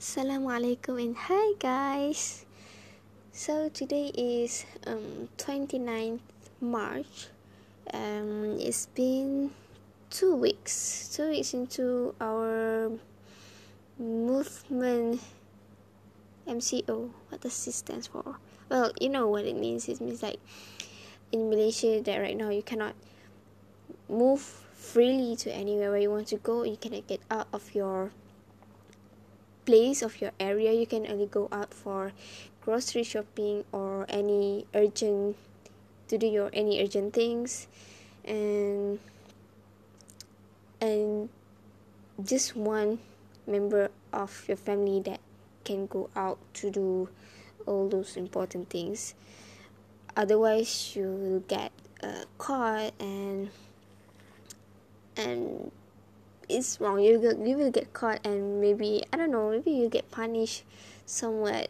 Assalamualaikum and hi guys. So today is um 29th March. Um it's been 2 weeks. 2 weeks into our movement MCO. What does this stand for? Well, you know what it means. It means like in Malaysia that right now you cannot move freely to anywhere where you want to go. You cannot get out of your place of your area you can only go out for grocery shopping or any urgent to do your any urgent things. And and just one member of your family that can go out to do all those important things. Otherwise you will get uh, caught and and it's wrong you will, you will get caught and maybe i don't know maybe you get punished somewhat.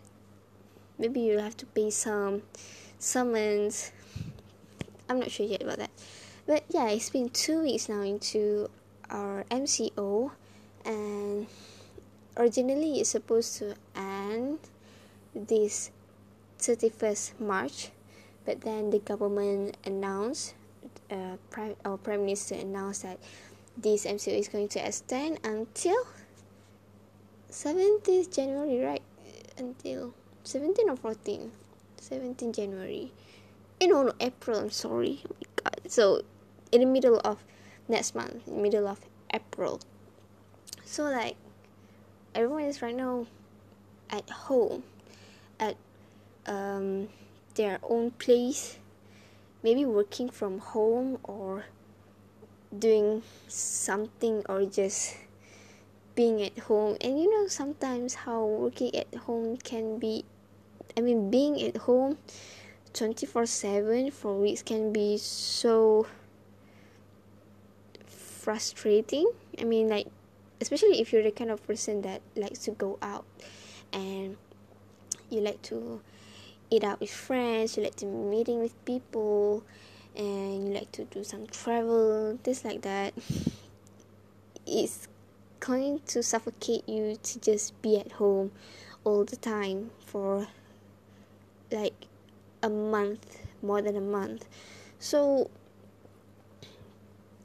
Maybe you'll have to pay some summons. I'm not sure yet about that. But yeah it's been two weeks now into our mco and originally it's supposed to end this 31st march but then the government announced uh, prime, our prime minister announced that this MCO is going to extend until 17th January, right? Until 17 or 14? 17 January. Eh, no, no, April, I'm sorry. Oh my god. So, in the middle of next month, in middle of April. So, like, everyone is right now at home, at um, their own place, maybe working from home or doing something or just being at home. And you know sometimes how working at home can be i mean being at home 24 7 for weeks can be so frustrating. I mean like especially if you're the kind of person that likes to go out and you like to eat out with friends you like to meeting with people and you like to do some travel things like that it's going to suffocate you to just be at home all the time for like a month more than a month. So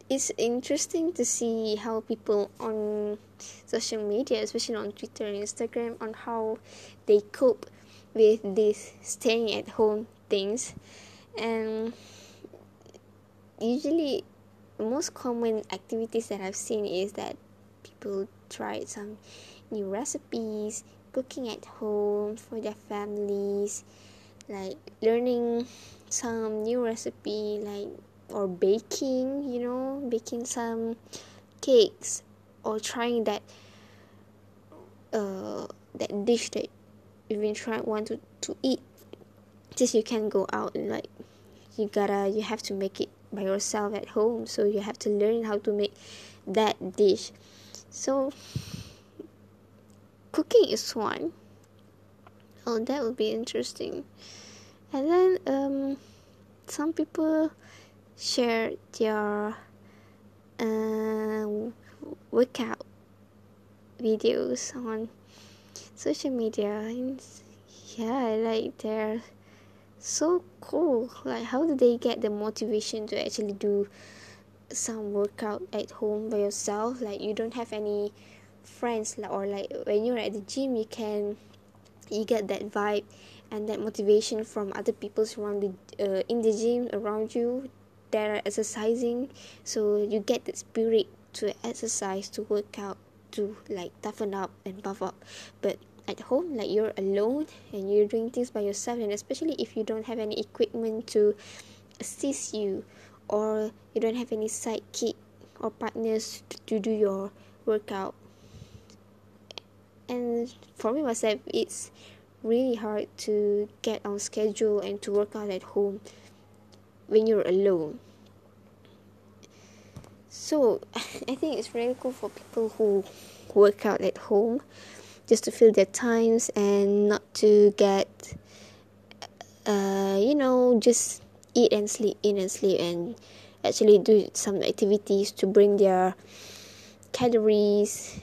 it's interesting to see how people on social media especially on twitter and instagram on how they cope with this staying at home things. And usually the most common activities that I've seen is that people try some new recipes, cooking at home for their families, like learning some new recipe like or baking, you know, baking some cakes or trying that uh that dish that you been trying want to, to eat. Just you can't go out and like you gotta you have to make it by yourself at home. So you have to learn how to make that dish. So cooking is one. Oh that would be interesting. And then um some people share their uh, workout videos on social media. And yeah I like they're so cool. Like how do they get the motivation to actually do some workout at home by yourself? Like you don't have any friends like or like when you're at the gym you can you get that vibe and that motivation from other people the uh, in the gym around you that are exercising. So you get the spirit to exercise to work out to like toughen up and buff up. But at home like you're alone and you're doing things by yourself and especially if you don't have any equipment to assist you or you don't have any sidekick or partners to do your workout. And for me myself it's really hard to get on schedule and to work out at home when you're alone. So i think it's really cool for people who work out at home just to fill their times and not to get uh, you know just eat and sleep eat and sleep and actually do some activities to bring their calories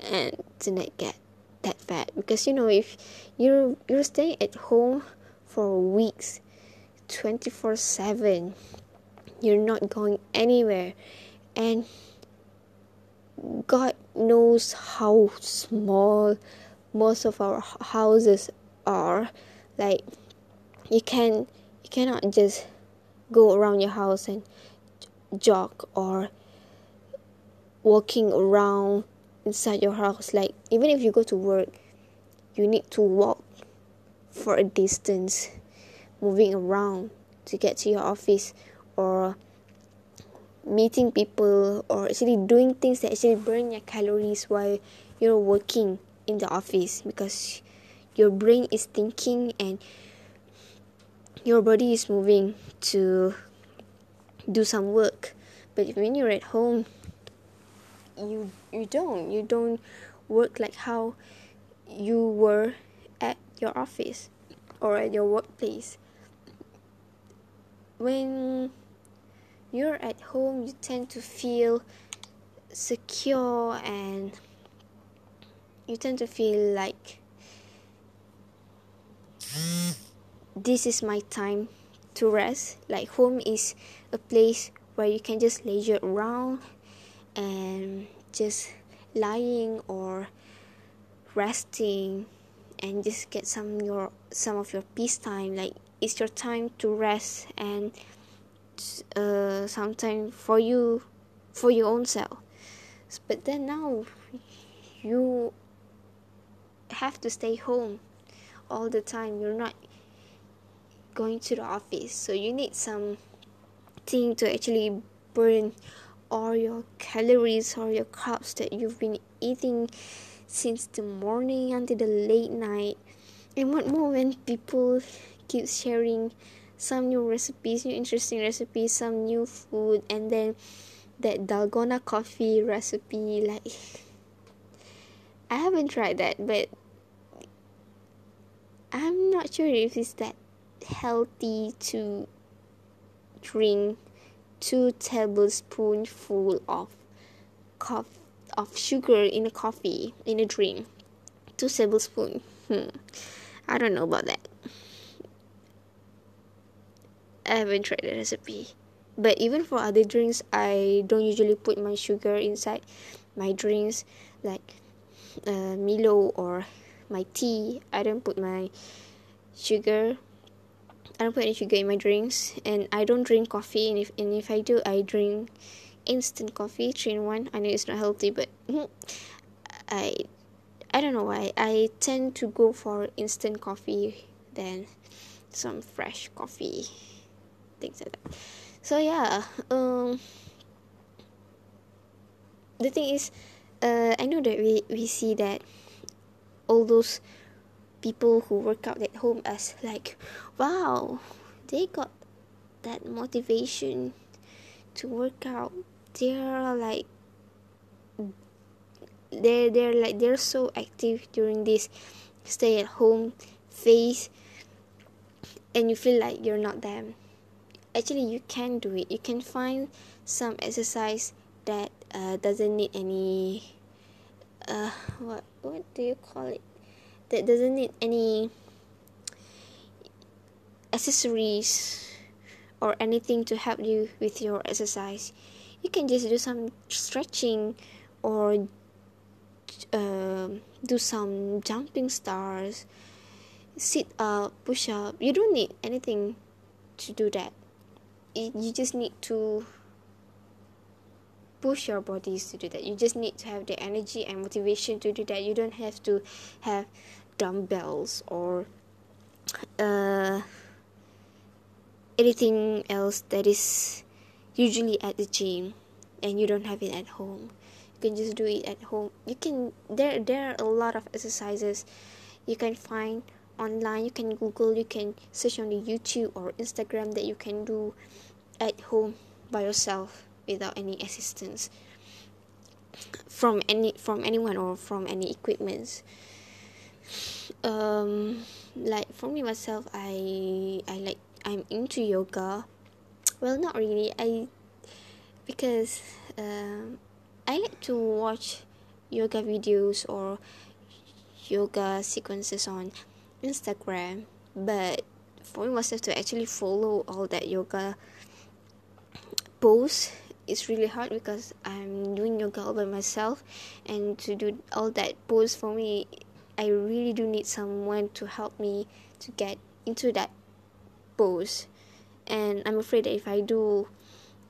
and to not get that fat. Because you know if you're you're staying at home for weeks 24 7 you're not going anywhere. And god knows how small most of our houses are like you can you cannot just go around your house and jog or walking around inside your house. Like even if you go to work you need to walk for a distance moving around to get to your office or meeting people or actually doing things that actually burn your calories while you're working in the office because your brain is thinking and your body is moving to do some work. But when you're at home you you don't. You don't work like how you were at your office or at your workplace. When you're at home you tend to feel secure and you tend to feel like this is my time to rest. Like home is a place where you can just leisure around and just lying or resting and just get some your some of your peace time. Like it's your time to rest and uh some time for you for your own self. But then now you have to stay home all the time. You're not going to the office. So you need some thing to actually burn all your calories or your carbs that you've been eating since the morning until the late night. And what more when people keep sharing some new recipes new interesting recipes some new food and then that dalgona coffee recipe like i haven't tried that but i'm not sure if it's that healthy to drink two tablespoonful of coffee of sugar in a coffee in a drink. Two tablespoon hmm. I don't know about that i haven't tried the recipe. But even for other drinks i don't usually put my sugar inside my drinks like uh, milo or my tea. I don't put my sugar I don't put any sugar in my drinks, and I don't drink coffee. And if and if I do, I drink instant coffee, three in one. I know it's not healthy, but I I don't know why. I tend to go for instant coffee than some fresh coffee, things like that. So yeah, um, the thing is, uh, I know that we we see that all those people who work out at home as like wow they got that motivation to work out they're like they're they're like they're so active during this stay at home phase and you feel like you're not them actually you can do it. You can find some exercise that uh, doesn't need any uh what what do you call it? That doesn't need any accessories or anything to help you with your exercise. You can just do some stretching or uh, do some jumping stars sit up push up. You don't need anything to do that you just need to push your bodies to do that. You just need to have the energy and motivation to do that. You don't have to have dumbbells or uh, anything else that is usually at the gym and you don't have it at home. You can just do it at home. You can there there are a lot of exercises you can find online. You can google you can search on the youtube or instagram that you can do at home by yourself without any assistance from any from anyone or from any equipments. Um like for me myself i i like i'm into yoga. Well not really. I because um i like to watch yoga videos or yoga sequences on Instagram, but for myself to actually follow all that yoga pose it's really hard because I'm doing yoga all by myself. And to do all that pose for me I really do need someone to help me to get into that pose. And I'm afraid that if I do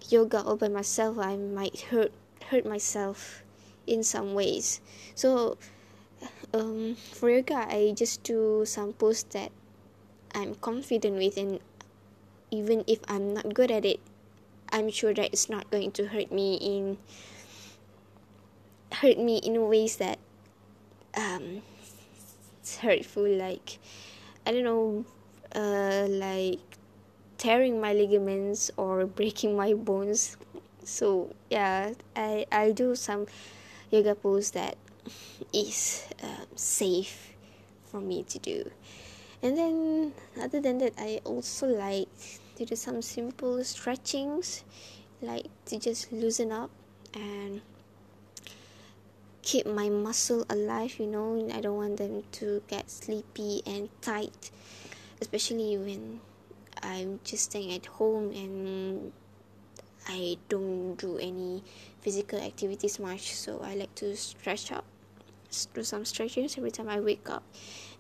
yoga all by myself I might hurt hurt myself in some ways. So um, for yoga I just do some pose that I'm confident with and even if I'm not good at it I'm sure that it's not going to hurt me in hurt me in ways that um it's hurtful like I don't know uh like tearing my ligaments or breaking my bones. So yeah I I'll do some yoga pose that is uh, safe for me to do. And then other than that I also like to do some simple stretchings like to just loosen up and keep my muscle alive you know. I don't want them to get sleepy and tight especially when i'm just staying at home and i don't do any physical activities much. So i like to stretch up do some stretches every time i wake up.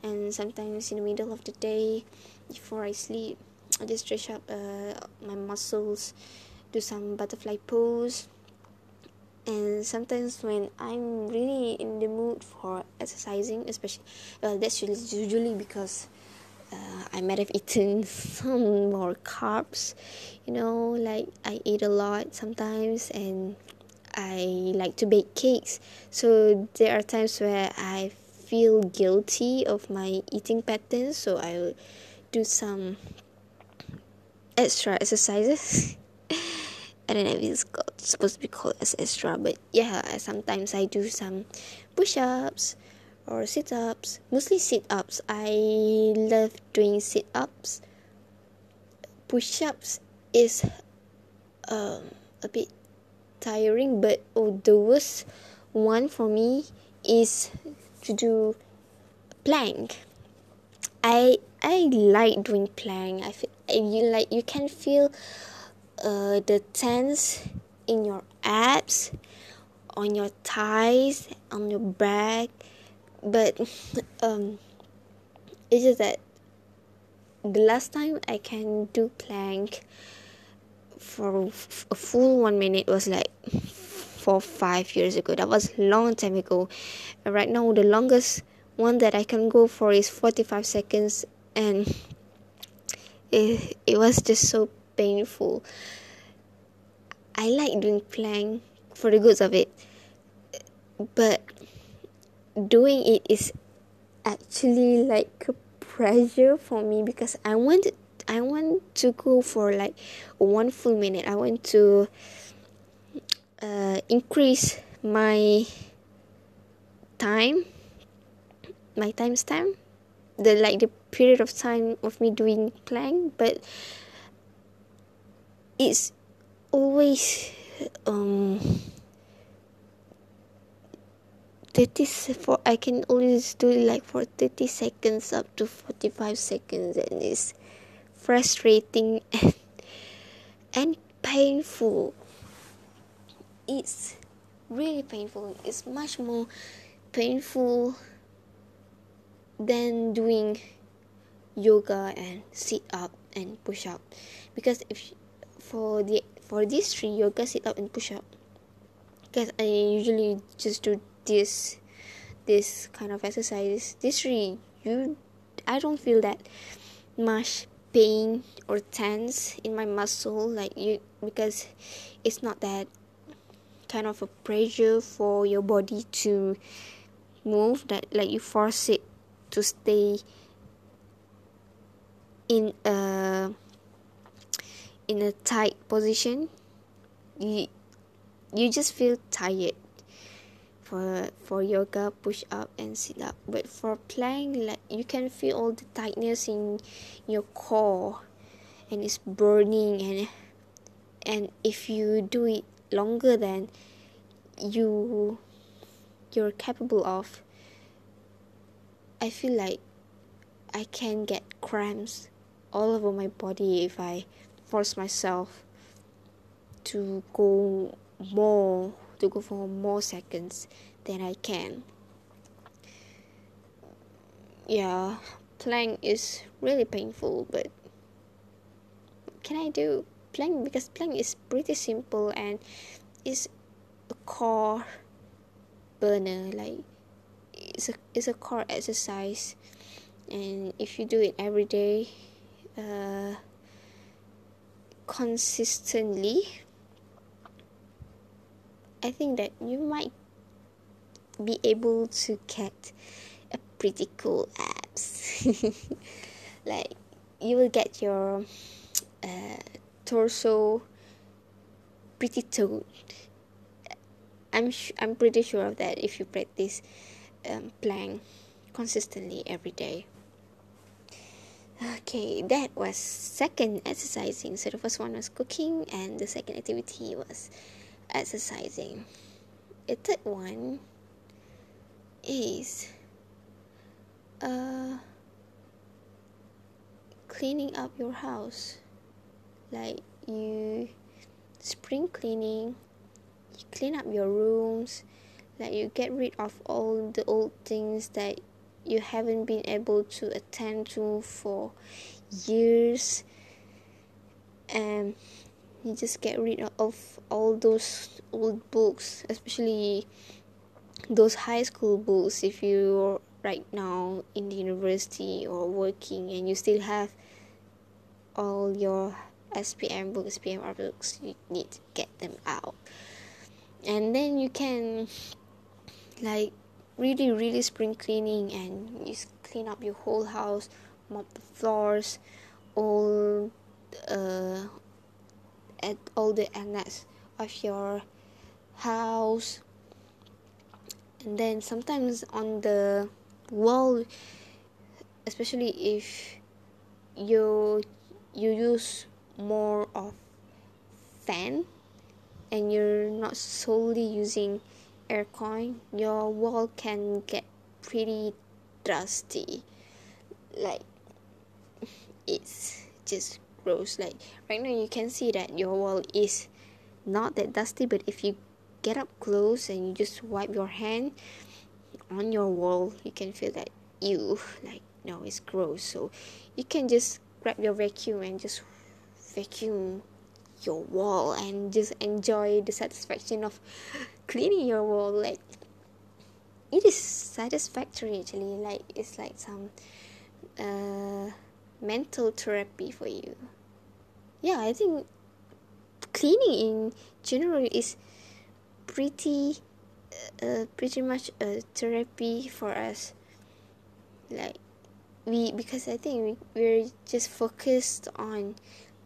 And sometimes in the middle of the day before i sleep I just stretch up uh, my muscles, do some butterfly pose. And sometimes when I'm really in the mood for exercising, especially well, that's usually because uh, I might have eaten some more carbs. You know, like I eat a lot sometimes, and I like to bake cakes. So there are times where I feel guilty of my eating patterns, so I will do some extra exercises. I don't know if it's called, supposed to be called as extra, but yeah, sometimes I do some push ups or sit ups. Mostly sit ups. I love doing sit ups. Push ups is um, a bit tiring, but oh, the worst one for me is to do plank. I I like doing plank. I feel you like you can feel uh, the tense in your abs on your thighs on your back. But um it's just that the last time i can do plank for a full one minute was like four five years ago. That was long time ago. Right now the longest one that i can go for is 45 seconds and it, it was just so painful. I like doing plank for the goods of it, but doing it is actually like a pressure for me because I want I want to go for like one full minute. I want to uh, increase my time, my time stamp the like the period of time of me doing plank but it's always um 30 for I can always do it like for 30 seconds up to 45 seconds and it's frustrating and and painful. It's really painful. It's much more painful than doing yoga and sit up and push up. Because if for the for these three yoga sit up and push up because i usually just do this this kind of exercise. This three you i don't feel that much pain or tense in my muscle like you because it's not that kind of a pressure for your body to move that like you force it to stay in a in a tight position you you just feel tired for for yoga push up and sit up. But for plank like you can feel all the tightness in your core and it's burning and and if you do it longer than you you're capable of I feel like I can get cramps all over my body if I force myself to go more to go for more seconds than I can. Yeah, plank is really painful, but what can I do? Plank because plank is pretty simple and is a core burner like it's a it's a core exercise and if you do it every day uh, consistently I think that you might be able to get a pretty cool abs like you will get your uh, torso pretty toned I'm sh- I'm pretty sure of that if you practice um, plank consistently every day. Okay, that was second exercising. So the first one was cooking, and the second activity was exercising. The third one is uh cleaning up your house. Like you spring cleaning you clean up your rooms like you get rid of all the old things that you haven't been able to attend to for years and you just get rid of all those old books especially those high school books. If you're right now in the university or working and you still have all your SPM books, PMR books, you need to get them out. And then you can like really really spring cleaning and you clean up your whole house mop the floors all uh at all the angles of your house. And then sometimes on the wall especially if you you use more of fan and you're not solely using aircon your wall can get pretty dusty. Like it's just gross. Like right now you can see that your wall is not that dusty but if you get up close and you just wipe your hand on your wall you can feel that you like no it's gross. So you can just grab your vacuum and just vacuum your wall and just enjoy the satisfaction of cleaning your wall like it is satisfactory actually. Like it's like some uh, mental therapy for you. Yeah i think cleaning in general is pretty uh, pretty much a therapy for us. Like we because i think we, we're just focused on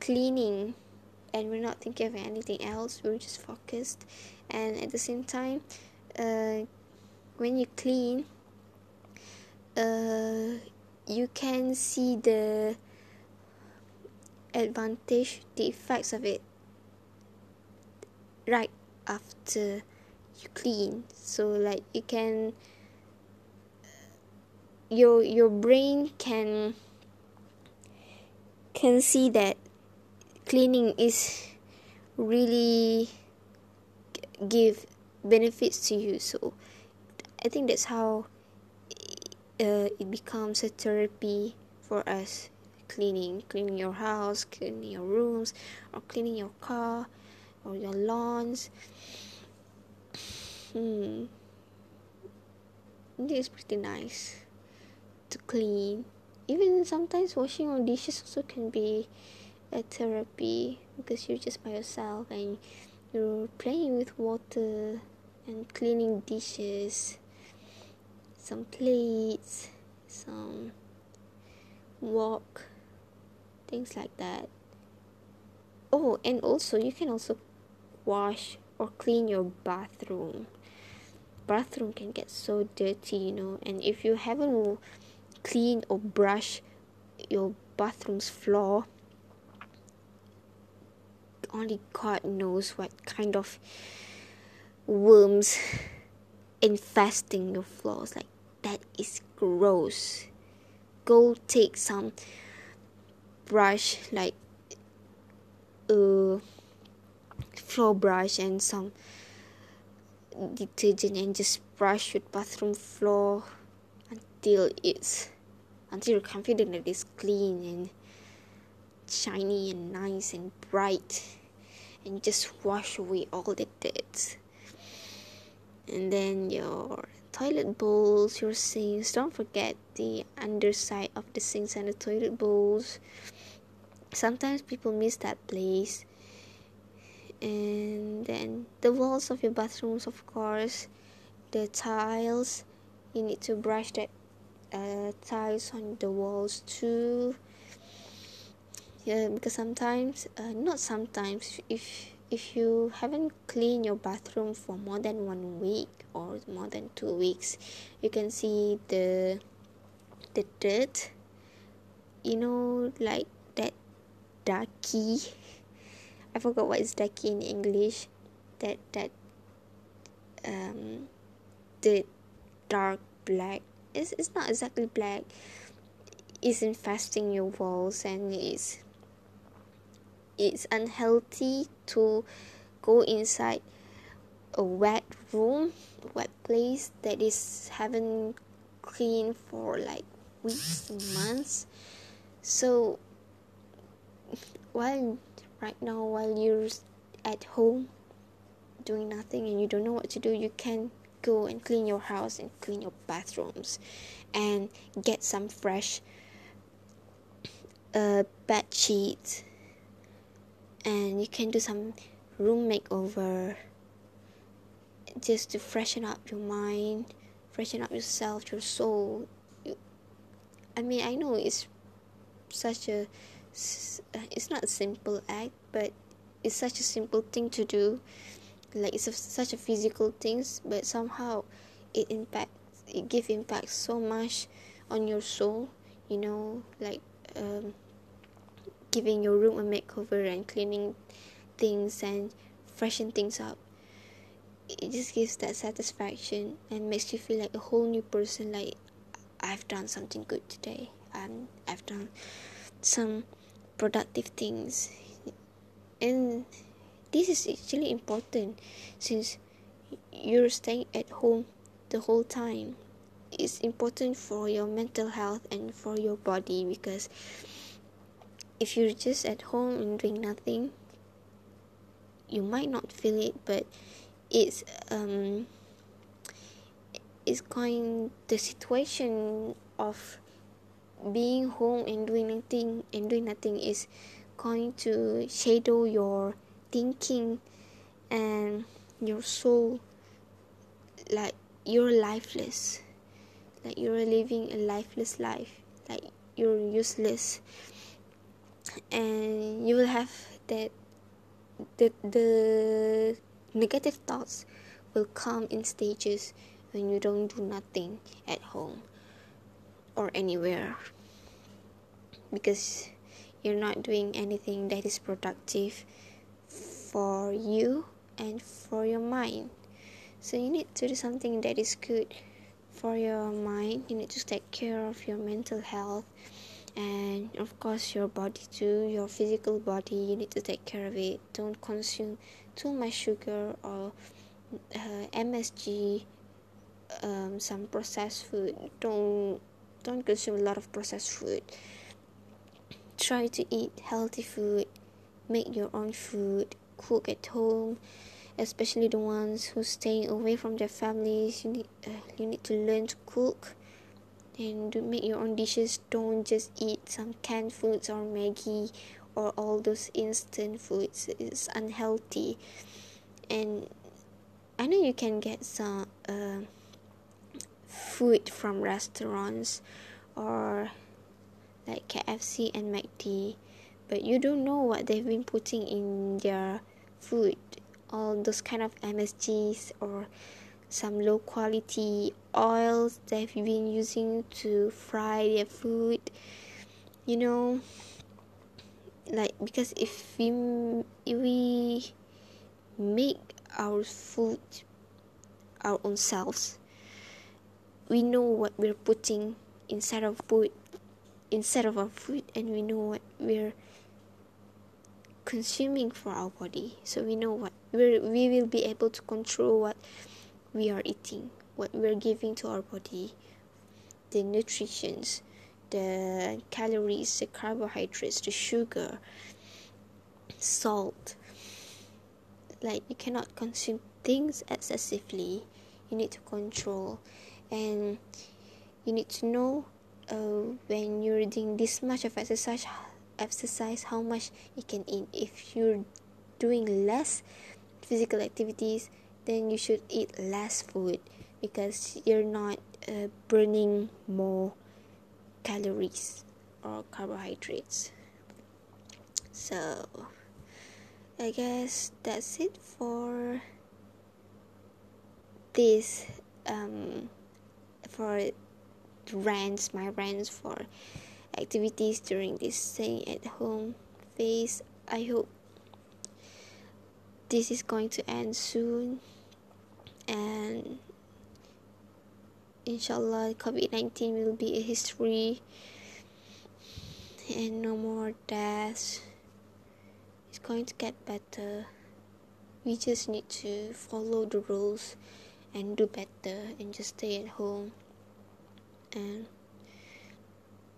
cleaning and we're not thinking of anything else. We're just focused and at the same time uh, when you clean uh, you can see the advantage the effects of it right after you clean. So like you can your your brain can can see that cleaning is really give benefits to you. So i think that's how uh, it becomes a therapy for us. Cleaning cleaning your house cleaning your rooms or cleaning your car or your lawns. Hmm. Is pretty nice to clean. Even sometimes washing our dishes also can be a therapy because you're just by yourself and you're playing with water and cleaning dishes. Some plates some wok things like that. Oh and also you can also wash or clean your bathroom. Bathroom can get so dirty you know and if you haven't cleaned or brushed your bathroom's floor only God knows what kind of worms infesting your floors, like that is gross. Go take some brush like a floor brush and some detergent and just brush your bathroom floor until it's until you're confident that it's clean and shiny and nice and bright and just wash away all the dirt and then your toilet bowls your sinks. Don't forget the underside of the sinks and the toilet bowls. Sometimes people miss that place. And then the walls of your bathrooms of course. The tiles. You need to brush that uh, tiles on the walls too because sometimes uh, not sometimes if if you haven't cleaned your bathroom for more than one week or more than two weeks you can see the the dirt you know like that darky I forgot what is darky in English that that um the dark black it's, it's not exactly black it's infesting your walls and it's it's unhealthy to go inside a wet room wet place that is haven't cleaned for like weeks months. So while right now while you're at home doing nothing and you don't know what to do you can go and clean your house and clean your bathrooms and get some fresh uh, bed sheets and you can do some room makeover just to freshen up your mind freshen up yourself your soul. I mean i know it's such a it's not a simple act but it's such a simple thing to do. Like it's a, such a physical things but somehow it impacts it give impact so much on your soul you know like um, giving your room a makeover and cleaning things and freshen things up. It just gives that satisfaction and makes you feel like a whole new person like i've done something good today. And i've done some productive things. And this is actually important since you're staying at home the whole time. It's important for your mental health and for your body because if you're just at home and doing nothing you might not feel it but it's um it's going the situation of being home and doing nothing and doing nothing is going to shadow your thinking and your soul. Like you're lifeless. Like you're living a lifeless life. Like you're useless and you will have that the the negative thoughts will come in stages when you don't do nothing at home or anywhere because you're not doing anything that is productive for you and for your mind. So you need to do something that is good for your mind. You need to take care of your mental health and of course your body too your physical body you need to take care of it. Don't consume too much sugar or uh, msg um, some processed food. Don't don't consume a lot of processed food. Try to eat healthy food. Make your own food. Cook at home. Especially the ones who staying away from their families. You need uh, you need to learn to cook and to make your own dishes don't just eat some canned foods or maggi or all those instant foods. It's unhealthy. And i know you can get some uh, food from restaurants or like kfc and mcd but you don't know what they've been putting in their food. All those kind of msgs or some low quality oils they've been using to fry their food you know like because if we if we make our food our own selves we know what we're putting inside of food inside of our food and we know what we're consuming for our body. So we know what we we will be able to control what we are eating what we're giving to our body the nutritions the calories the carbohydrates the sugar salt. Like you cannot consume things excessively. You need to control. And you need to know uh, when you're doing this much of exercise exercise how much you can eat. If you're doing less physical activities then you should eat less food because you're not uh, burning more calories or carbohydrates. So i guess that's it for this um for rants my rants for activities during this staying at home phase. I hope this is going to end soon. And inshallah covid-19 will be a history. And no more deaths. It's going to get better. We just need to follow the rules and do better and just stay at home and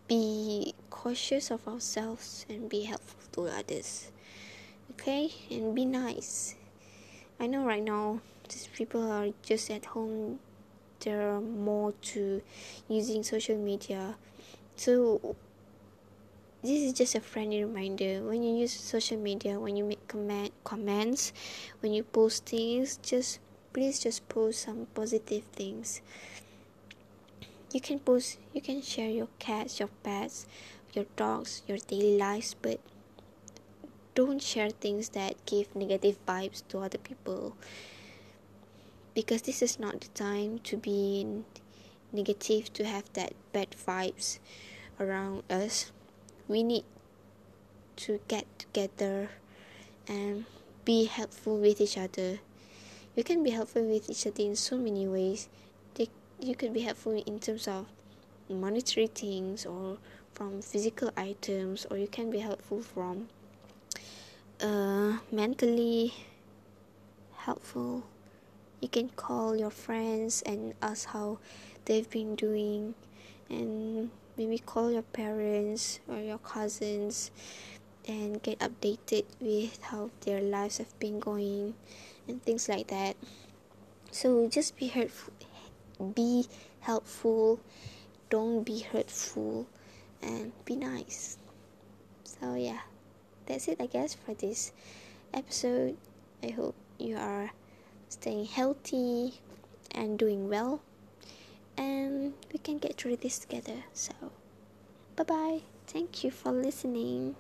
be cautious of ourselves and be helpful to others. Okay? And be nice. I know right now these people are just at home there are more to using social media. So this is just a friendly reminder. When you use social media when you make comment comments when you post things just please just post some positive things. You can post you can share your cats your pets your dogs your daily lives but don't share things that give negative vibes to other people because this is not the time to be negative to have that bad vibes around us. We need to get together and be helpful with each other. You can be helpful with each other in so many ways. You could be helpful in terms of monetary things or from physical items or you can be helpful from uh, mentally helpful you can call your friends and ask how they've been doing. And maybe call your parents or your cousins and get updated with how their lives have been going and things like that. So just be hurtful be helpful. Don't be hurtful and be nice. So yeah that's it i guess for this episode. I hope you are staying healthy and doing well. And we can get through this together. So bye bye thank you for listening